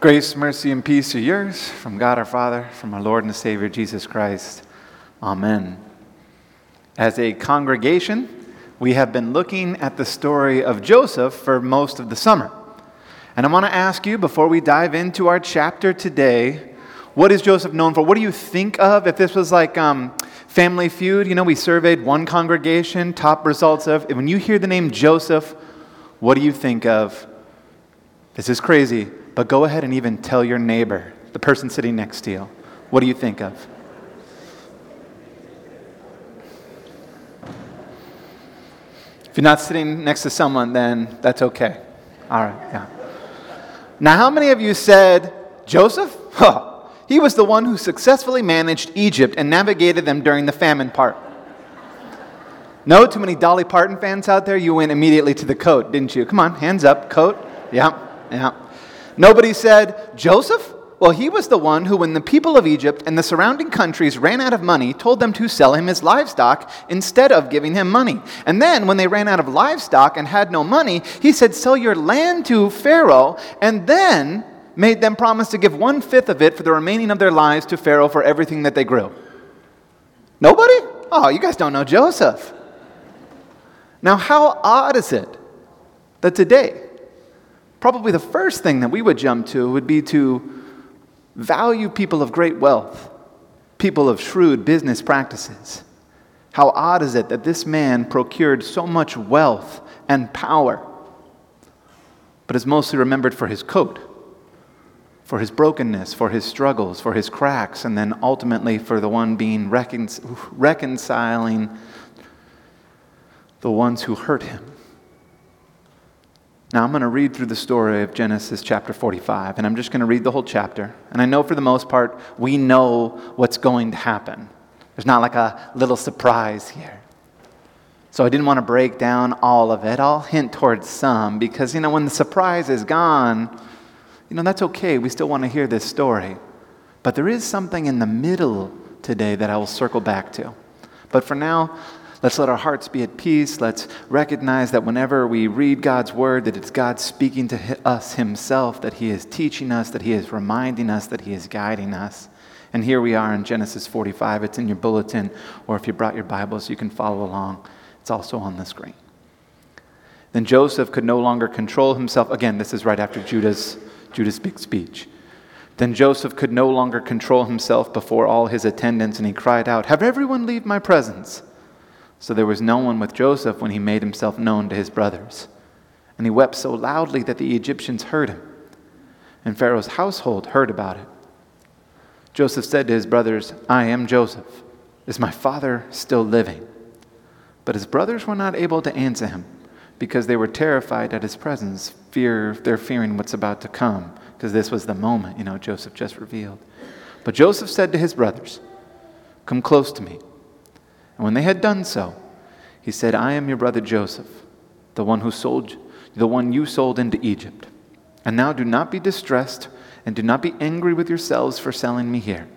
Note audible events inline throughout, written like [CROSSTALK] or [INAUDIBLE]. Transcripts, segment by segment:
Grace, mercy, and peace are yours from God our Father, from our Lord and Savior Jesus Christ. Amen. As a congregation, we have been looking at the story of Joseph for most of the summer. And I want to ask you, before we dive into our chapter today, what is Joseph known for? What do you think of if this was like um, Family Feud? You know, we surveyed one congregation, top results of. When you hear the name Joseph, what do you think of? This is crazy, but go ahead and even tell your neighbor, the person sitting next to you, what do you think of? If you're not sitting next to someone, then that's okay. All right, yeah. Now, how many of you said, Joseph? [LAUGHS] Huh, he was the one who successfully managed Egypt and navigated them during the famine part. No, too many Dolly Parton fans out there? You went immediately to the coat, didn't you? Come on, hands up, coat. Yeah, yeah. Nobody said, Joseph? Well, he was the one who, when the people of Egypt and the surrounding countries ran out of money, told them to sell him his livestock instead of giving him money. And then, when they ran out of livestock and had no money, he said, Sell your land to Pharaoh, and then made them promise to give one fifth of it for the remaining of their lives to Pharaoh for everything that they grew. Nobody? Oh, you guys don't know Joseph. Now, how odd is it that today, probably the first thing that we would jump to would be to value people of great wealth, people of shrewd business practices. How odd is it that this man procured so much wealth and power, but is mostly remembered for his coat, for his brokenness, for his struggles, for his cracks, and then ultimately for the one being recon- reconciling the ones who hurt him. Now, I'm going to read through the story of Genesis chapter 45, and I'm just going to read the whole chapter. And I know for the most part, we know what's going to happen. There's not like a little surprise here. So I didn't want to break down all of it. I'll hint towards some because, you know, when the surprise is gone, you know, that's okay. We still want to hear this story. But there is something in the middle today that I will circle back to. But for now, Let's let our hearts be at peace. Let's recognize that whenever we read God's word, that it's God speaking to us himself, that he is teaching us, that he is reminding us, that he is guiding us. And here we are in Genesis 45. It's in your bulletin, or if you brought your Bibles, you can follow along. It's also on the screen. Then Joseph could no longer control himself. Again, this is right after Judah's, Judah's big speech. Then Joseph could no longer control himself before all his attendants, and he cried out, Have everyone leave my presence. So there was no one with Joseph when he made himself known to his brothers. And he wept so loudly that the Egyptians heard him. And Pharaoh's household heard about it. Joseph said to his brothers, I am Joseph. Is my father still living? But his brothers were not able to answer him because they were terrified at his presence. Fear, they're fearing what's about to come because this was the moment, you know, Joseph just revealed. But Joseph said to his brothers, Come close to me. And when they had done so, he said, I am your brother Joseph, the one who sold the one you sold into Egypt. And now do not be distressed and do not be angry with yourselves for selling me here,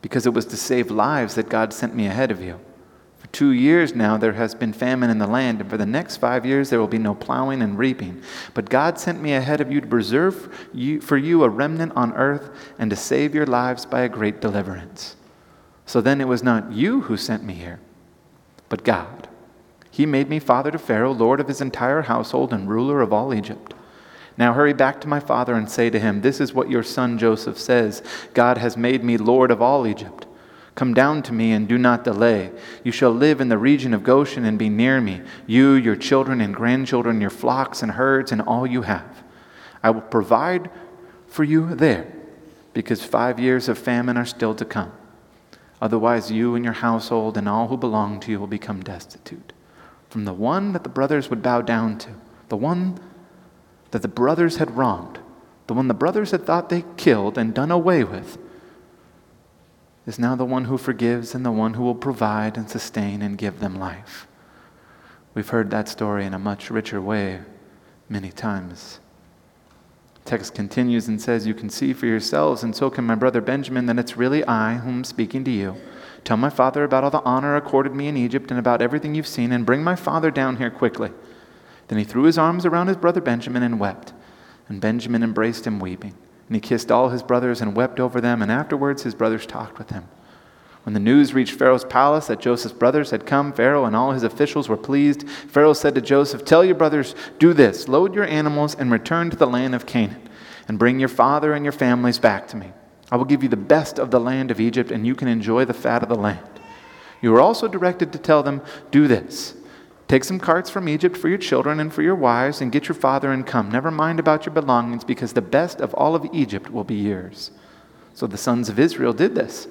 because it was to save lives that God sent me ahead of you. For two years now there has been famine in the land, and for the next five years there will be no plowing and reaping. But God sent me ahead of you to preserve for you a remnant on earth and to save your lives by a great deliverance. So then it was not you who sent me here but God. He made me father to Pharaoh, lord of his entire household, and ruler of all Egypt. Now hurry back to my father and say to him, This is what your son Joseph says God has made me lord of all Egypt. Come down to me and do not delay. You shall live in the region of Goshen and be near me, you, your children and grandchildren, your flocks and herds, and all you have. I will provide for you there, because five years of famine are still to come. Otherwise, you and your household and all who belong to you will become destitute. From the one that the brothers would bow down to, the one that the brothers had wronged, the one the brothers had thought they killed and done away with, is now the one who forgives and the one who will provide and sustain and give them life. We've heard that story in a much richer way many times. Text continues and says, You can see for yourselves, and so can my brother Benjamin, that it's really I whom I'm speaking to you. Tell my father about all the honor accorded me in Egypt and about everything you've seen, and bring my father down here quickly. Then he threw his arms around his brother Benjamin and wept. And Benjamin embraced him, weeping. And he kissed all his brothers and wept over them, and afterwards his brothers talked with him. When the news reached Pharaoh's palace that Joseph's brothers had come, Pharaoh and all his officials were pleased. Pharaoh said to Joseph, Tell your brothers, do this load your animals and return to the land of Canaan, and bring your father and your families back to me. I will give you the best of the land of Egypt, and you can enjoy the fat of the land. You are also directed to tell them, Do this Take some carts from Egypt for your children and for your wives, and get your father and come. Never mind about your belongings, because the best of all of Egypt will be yours. So the sons of Israel did this.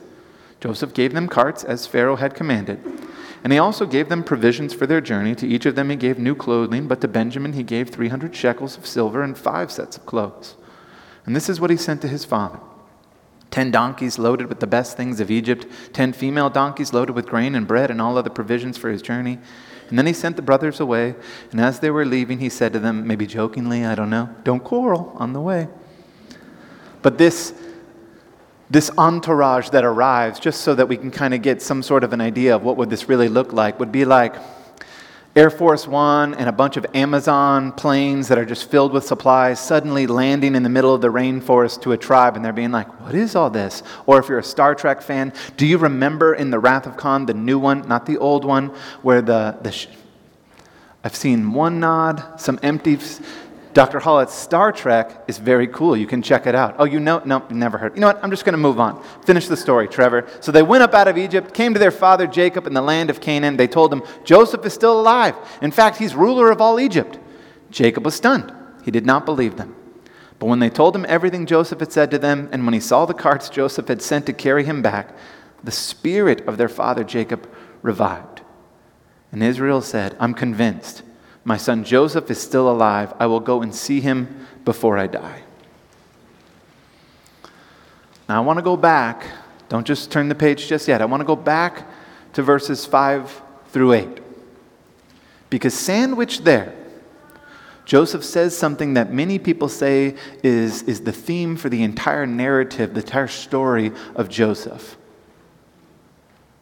Joseph gave them carts as Pharaoh had commanded. And he also gave them provisions for their journey. To each of them he gave new clothing, but to Benjamin he gave 300 shekels of silver and five sets of clothes. And this is what he sent to his father ten donkeys loaded with the best things of Egypt, ten female donkeys loaded with grain and bread and all other provisions for his journey. And then he sent the brothers away, and as they were leaving, he said to them, maybe jokingly, I don't know, don't quarrel on the way. But this, this entourage that arrives, just so that we can kind of get some sort of an idea of what would this really look like, would be like Air Force One and a bunch of Amazon planes that are just filled with supplies suddenly landing in the middle of the rainforest to a tribe, and they're being like, What is all this? Or if you're a Star Trek fan, do you remember in The Wrath of Khan, the new one, not the old one, where the. the sh- I've seen one nod, some empty Dr. Hollett's Star Trek is very cool. You can check it out. Oh, you know? Nope, never heard. You know what? I'm just going to move on. Finish the story, Trevor. So they went up out of Egypt, came to their father Jacob in the land of Canaan. They told him, Joseph is still alive. In fact, he's ruler of all Egypt. Jacob was stunned. He did not believe them. But when they told him everything Joseph had said to them, and when he saw the carts Joseph had sent to carry him back, the spirit of their father Jacob revived. And Israel said, I'm convinced my son Joseph is still alive. I will go and see him before I die. Now, I want to go back. Don't just turn the page just yet. I want to go back to verses 5 through 8. Because sandwiched there, Joseph says something that many people say is, is the theme for the entire narrative, the entire story of Joseph.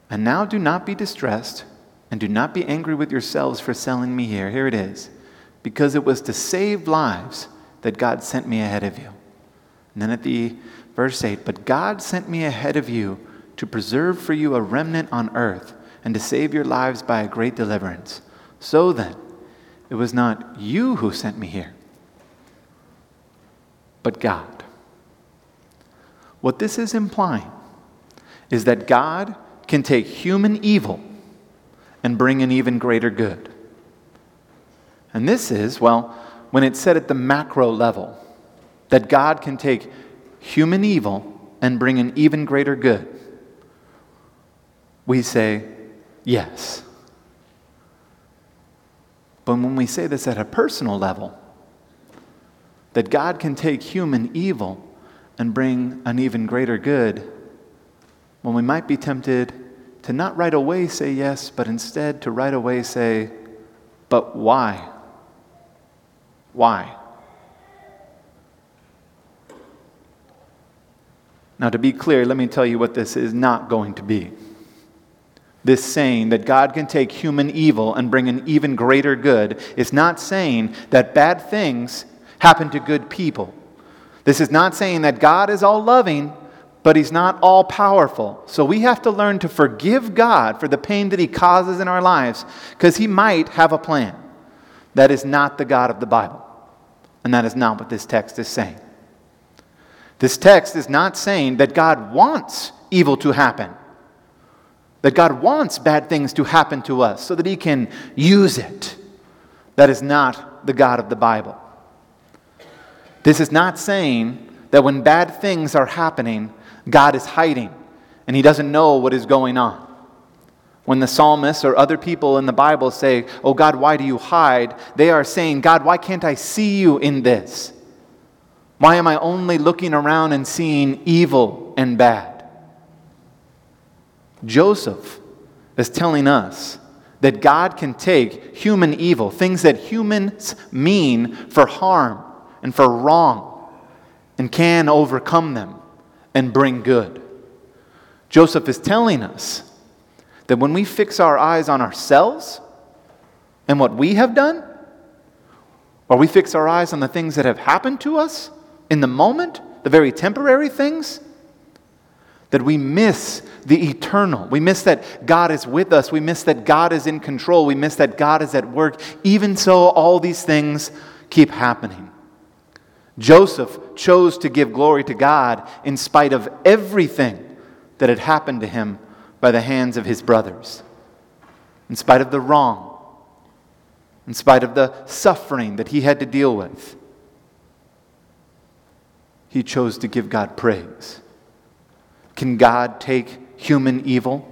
And now do not be distressed and do not be angry with yourselves for selling me here. Here it is. Because it was to save lives that God sent me ahead of you. And then at the verse 8, but God sent me ahead of you to preserve for you a remnant on earth and to save your lives by a great deliverance. So then, it was not you who sent me here, but God. What this is implying is that God can take human evil and bring an even greater good. And this is, well, when it's said at the macro level, that God can take human evil and bring an even greater good, we say, yes. But when we say this at a personal level, that God can take human evil and bring an even greater good, well, we might be tempted to not right away say yes, but instead to right away say, but why? Why? Now, to be clear, let me tell you what this is not going to be. This saying that God can take human evil and bring an even greater good is not saying that bad things happen to good people. This is not saying that God is all loving but he's not all powerful. So we have to learn to forgive God for the pain that he causes in our lives because he might have a plan. That is not the God of the Bible. And that is not what this text is saying. This text is not saying that God wants evil to happen, that God wants bad things to happen to us so that he can use it. That is not the God of the Bible. This is not saying that when bad things are happening, God is hiding and he doesn't know what is going on. When the psalmists or other people in the Bible say, Oh God, why do you hide? They are saying, God, why can't I see you in this? Why am I only looking around and seeing evil and bad? Joseph is telling us that God can take human evil, things that humans mean for harm and for wrong, and can overcome them and bring good. Joseph is telling us that when we fix our eyes on ourselves and what we have done, or we fix our eyes on the things that have happened to us in the moment the very temporary things, that we miss the eternal. We miss that God is with us. We miss that God is in control. We miss that God is at work. Even so, all these things keep happening. Joseph chose to give glory to God in spite of everything that had happened to him by the hands of his brothers, in spite of the wrong, in spite of the suffering that he had to deal with. He chose to give God praise. Can God take human evil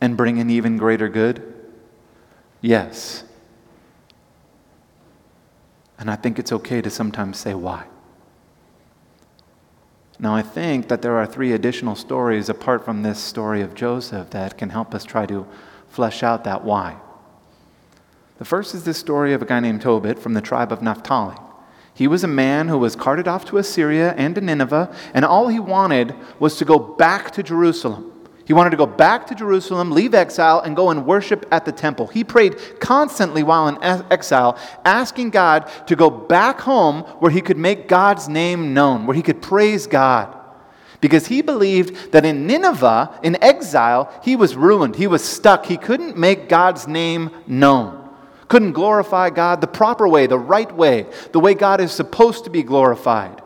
and bring an even greater good? Yes. And I think it's okay to sometimes say why. Now, I think that there are three additional stories apart from this story of Joseph that can help us try to flesh out that why. The first is this story of a guy named Tobit from the tribe of Naphtali. He was a man who was carted off to Assyria and to Nineveh, and all he wanted was to go back to Jerusalem. He wanted to go back to Jerusalem, leave exile, and go and worship at the temple. He prayed constantly while in exile, asking God to go back home where he could make God's name known, where he could praise God. Because he believed that in Nineveh, in exile, he was ruined. He was stuck. He couldn't make God's name known. Couldn't glorify God the proper way, the right way, the way God is supposed to be glorified.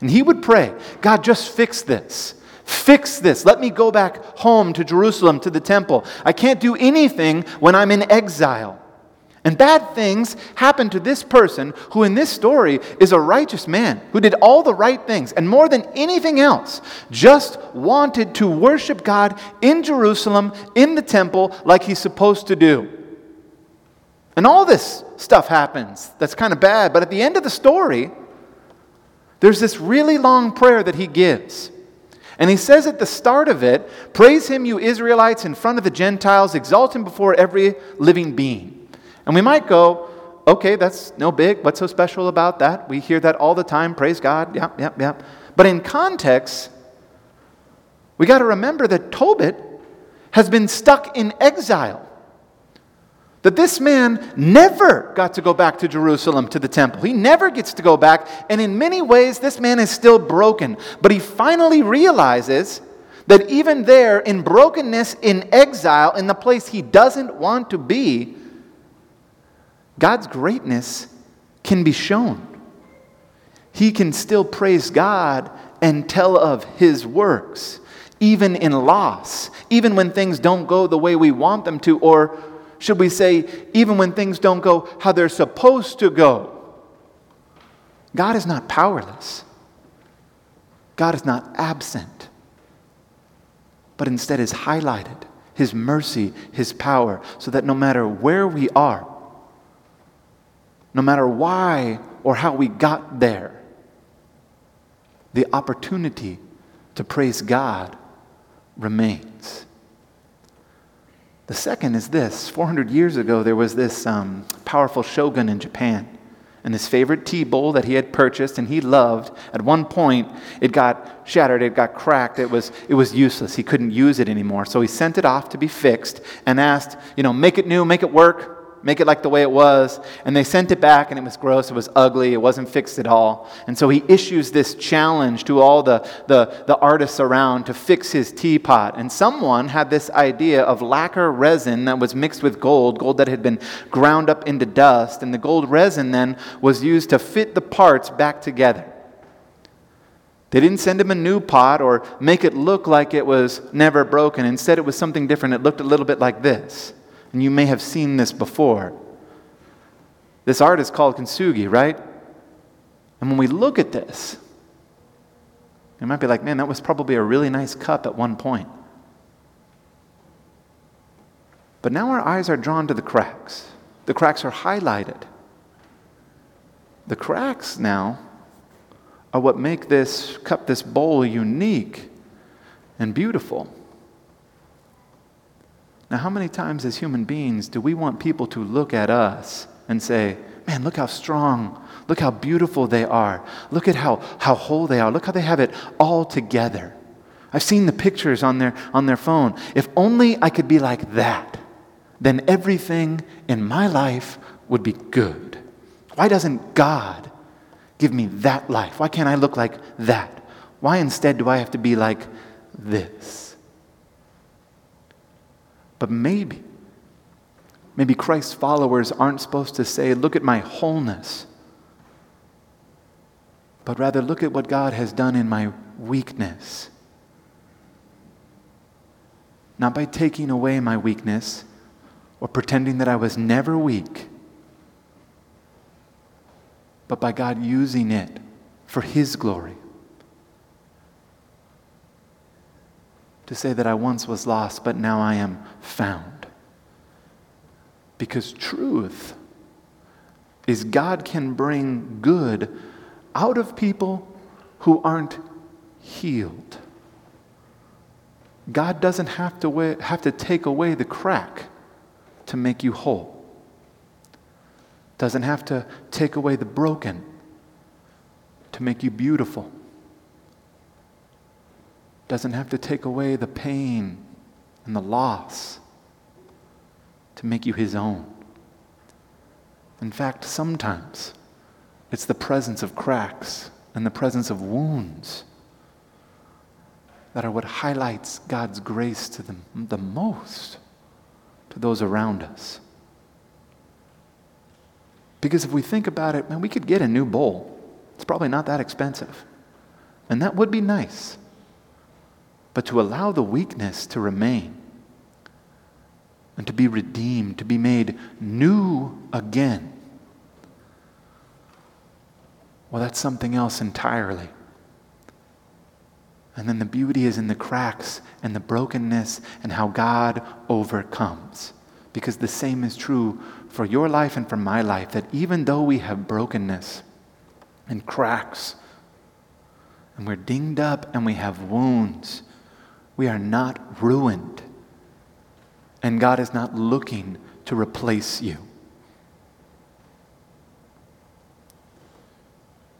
And he would pray, God, just fix this. Fix this. Let me go back home to Jerusalem, to the temple. I can't do anything when I'm in exile. And bad things happen to this person who, in this story, is a righteous man who did all the right things and more than anything else, just wanted to worship God in Jerusalem, in the temple, like he's supposed to do. And all this stuff happens that's kind of bad, but at the end of the story, there's this really long prayer that he gives. And he says at the start of it, Praise him, you Israelites, in front of the Gentiles, exalt him before every living being. And we might go, Okay, that's no big. What's so special about that? We hear that all the time. Praise God. Yep, yep, yep. But in context, we got to remember that Tobit has been stuck in exile. That this man never got to go back to Jerusalem to the temple. He never gets to go back. And in many ways, this man is still broken. But he finally realizes that even there, in brokenness, in exile, in the place he doesn't want to be, God's greatness can be shown. He can still praise God and tell of his works, even in loss, even when things don't go the way we want them to, or should we say, even when things don't go how they're supposed to go? God is not powerless. God is not absent, but instead is highlighted His mercy, His power, so that no matter where we are, no matter why or how we got there, the opportunity to praise God remains. The second is this 400 years ago, there was this um, powerful shogun in Japan. And his favorite tea bowl that he had purchased and he loved, at one point, it got shattered, it got cracked, it was, it was useless. He couldn't use it anymore. So he sent it off to be fixed and asked, you know, make it new, make it work make it like the way it was. And they sent it back, and it was gross, it was ugly, it wasn't fixed at all. And so he issues this challenge to all the, the, the artists around to fix his teapot. And someone had this idea of lacquer resin that was mixed with gold, gold that had been ground up into dust. And the gold resin then was used to fit the parts back together. They didn't send him a new pot or make it look like it was never broken. Instead, it was something different. It looked a little bit like this. And you may have seen this before. This art is called kintsugi, right? And when we look at this, you might be like, man, that was probably a really nice cup at one point. But now our eyes are drawn to the cracks. The cracks are highlighted. The cracks now are what make this cup, this bowl unique and beautiful. Now, how many times as human beings do we want people to look at us and say, Man, look how strong, look how beautiful they are, look at how, how whole they are, look how they have it all together. I've seen the pictures on their, on their phone. If only I could be like that, then everything in my life would be good. Why doesn't God give me that life? Why can't I look like that? Why instead do I have to be like this? But maybe, maybe Christ's followers aren't supposed to say, Look at my wholeness, but rather look at what God has done in my weakness. Not by taking away my weakness or pretending that I was never weak, but by God using it for His glory. To say that I once was lost, but now I am found. Because truth is God can bring good out of people who aren't healed. God doesn't have to, wa- have to take away the crack to make you whole. Doesn't have to take away the broken to make you beautiful. Doesn't have to take away the pain and the loss to make you his own. In fact, sometimes it's the presence of cracks and the presence of wounds that are what highlights God's grace to them the most to those around us. Because if we think about it, man, we could get a new bowl. It's probably not that expensive. And that would be nice. But to allow the weakness to remain and to be redeemed, to be made new again, well, that's something else entirely. And then the beauty is in the cracks and the brokenness and how God overcomes. Because the same is true for your life and for my life that even though we have brokenness and cracks, and we're dinged up and we have wounds, we are not ruined. And God is not looking to replace you.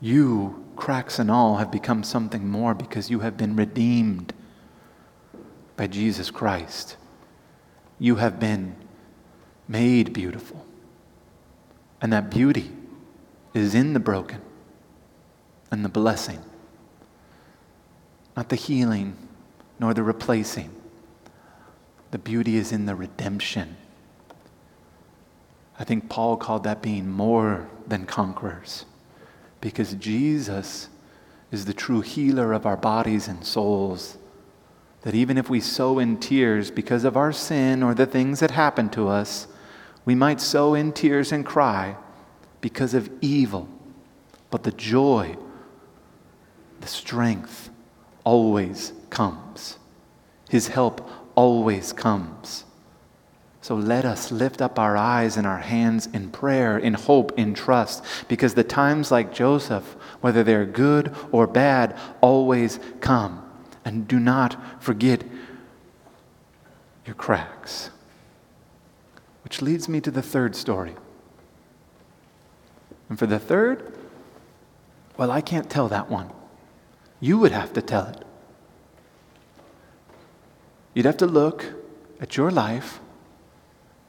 You, cracks and all, have become something more because you have been redeemed by Jesus Christ. You have been made beautiful. And that beauty is in the broken and the blessing, not the healing nor the replacing. The beauty is in the redemption. I think Paul called that being more than conquerors because Jesus is the true healer of our bodies and souls. That even if we sow in tears because of our sin or the things that happen to us, we might sow in tears and cry because of evil. But the joy, the strength always comes. His help always comes. So let us lift up our eyes and our hands in prayer, in hope, in trust, because the times like Joseph, whether they're good or bad, always come. And do not forget your cracks. Which leads me to the third story. And for the third, well, I can't tell that one. You would have to tell it. You'd have to look at your life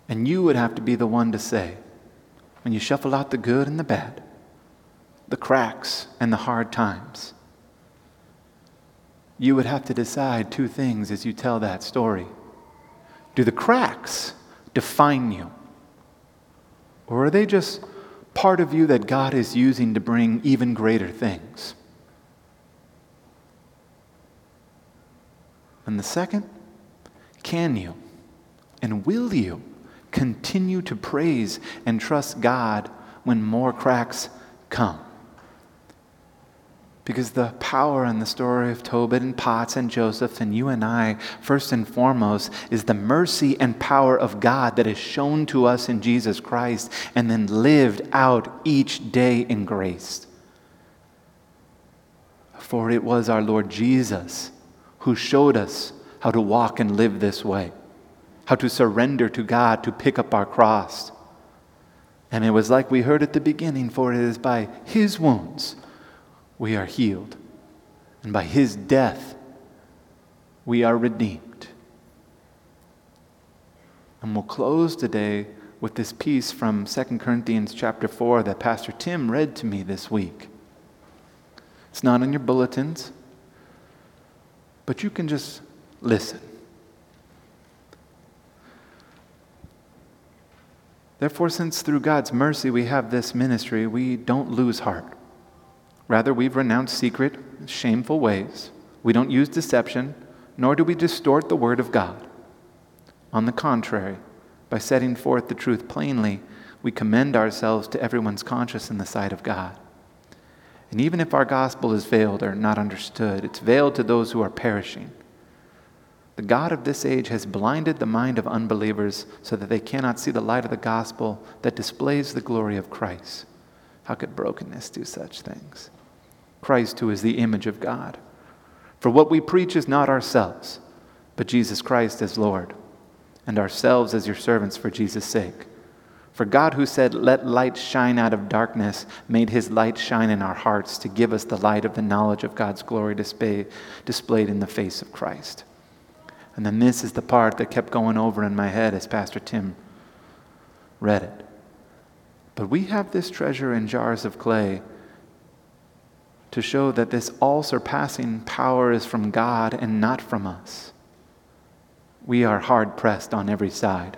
and you would have to be the one to say, when you shuffle out the good and the bad, the cracks and the hard times, you would have to decide two things as you tell that story. Do the cracks define you? Or are they just part of you that God is using to bring even greater things? And the second, can you and will you continue to praise and trust God when more cracks come. Because the power in the story of Tobit and Potts and Joseph and you and I, first and foremost, is the mercy and power of God that is shown to us in Jesus Christ and then lived out each day in grace. For it was our Lord Jesus who showed us how to walk and live this way how to surrender to God to pick up our cross. And it was like we heard at the beginning for it is by His wounds we are healed, and by His death we are redeemed. And we'll close today with this piece from 2 Corinthians chapter 4 that Pastor Tim read to me this week. It's not in your bulletins, but you can just listen. Therefore, since through God's mercy we have this ministry, we don't lose heart. Rather, we've renounced secret, shameful ways. We don't use deception, nor do we distort the word of God. On the contrary, by setting forth the truth plainly, we commend ourselves to everyone's conscience in the sight of God. And even if our gospel is veiled or not understood, it's veiled to those who are perishing. The God of this age has blinded the mind of unbelievers so that they cannot see the light of the gospel that displays the glory of Christ. How could brokenness do such things? Christ, who is the image of God. For what we preach is not ourselves, but Jesus Christ as Lord, and ourselves as your servants for Jesus' sake. For God, who said, Let light shine out of darkness, made his light shine in our hearts to give us the light of the knowledge of God's glory display, displayed in the face of Christ. And then this is the part that kept going over in my head as Pastor Tim read it. But we have this treasure in jars of clay to show that this all surpassing power is from God and not from us. We are hard pressed on every side,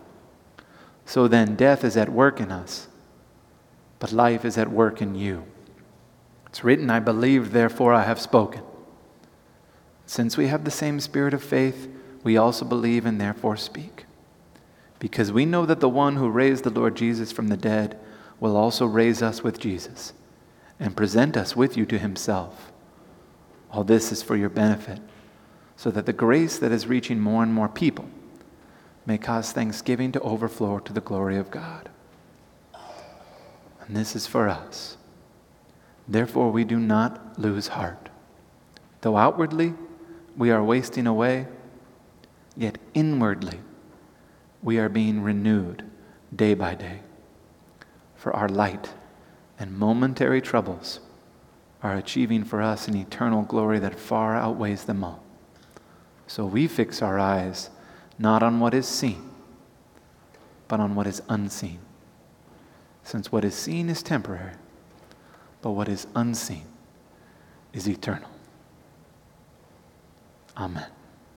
So then, death is at work in us, but life is at work in you. It's written, I believe, therefore I have spoken. Since we have the same spirit of faith, we also believe and therefore speak. Because we know that the one who raised the Lord Jesus from the dead will also raise us with Jesus and present us with you to himself. All this is for your benefit, so that the grace that is reaching more and more people may cause thanksgiving to overflow to the glory of God. And this is for us. Therefore, we do not lose heart. Though outwardly we are wasting away, yet inwardly we are being renewed day by day. For our light and momentary troubles are achieving for us an eternal glory that far outweighs them all. So we fix our eyes not on what is seen, but on what is unseen. Since what is seen is temporary, but what is unseen is eternal. Amen.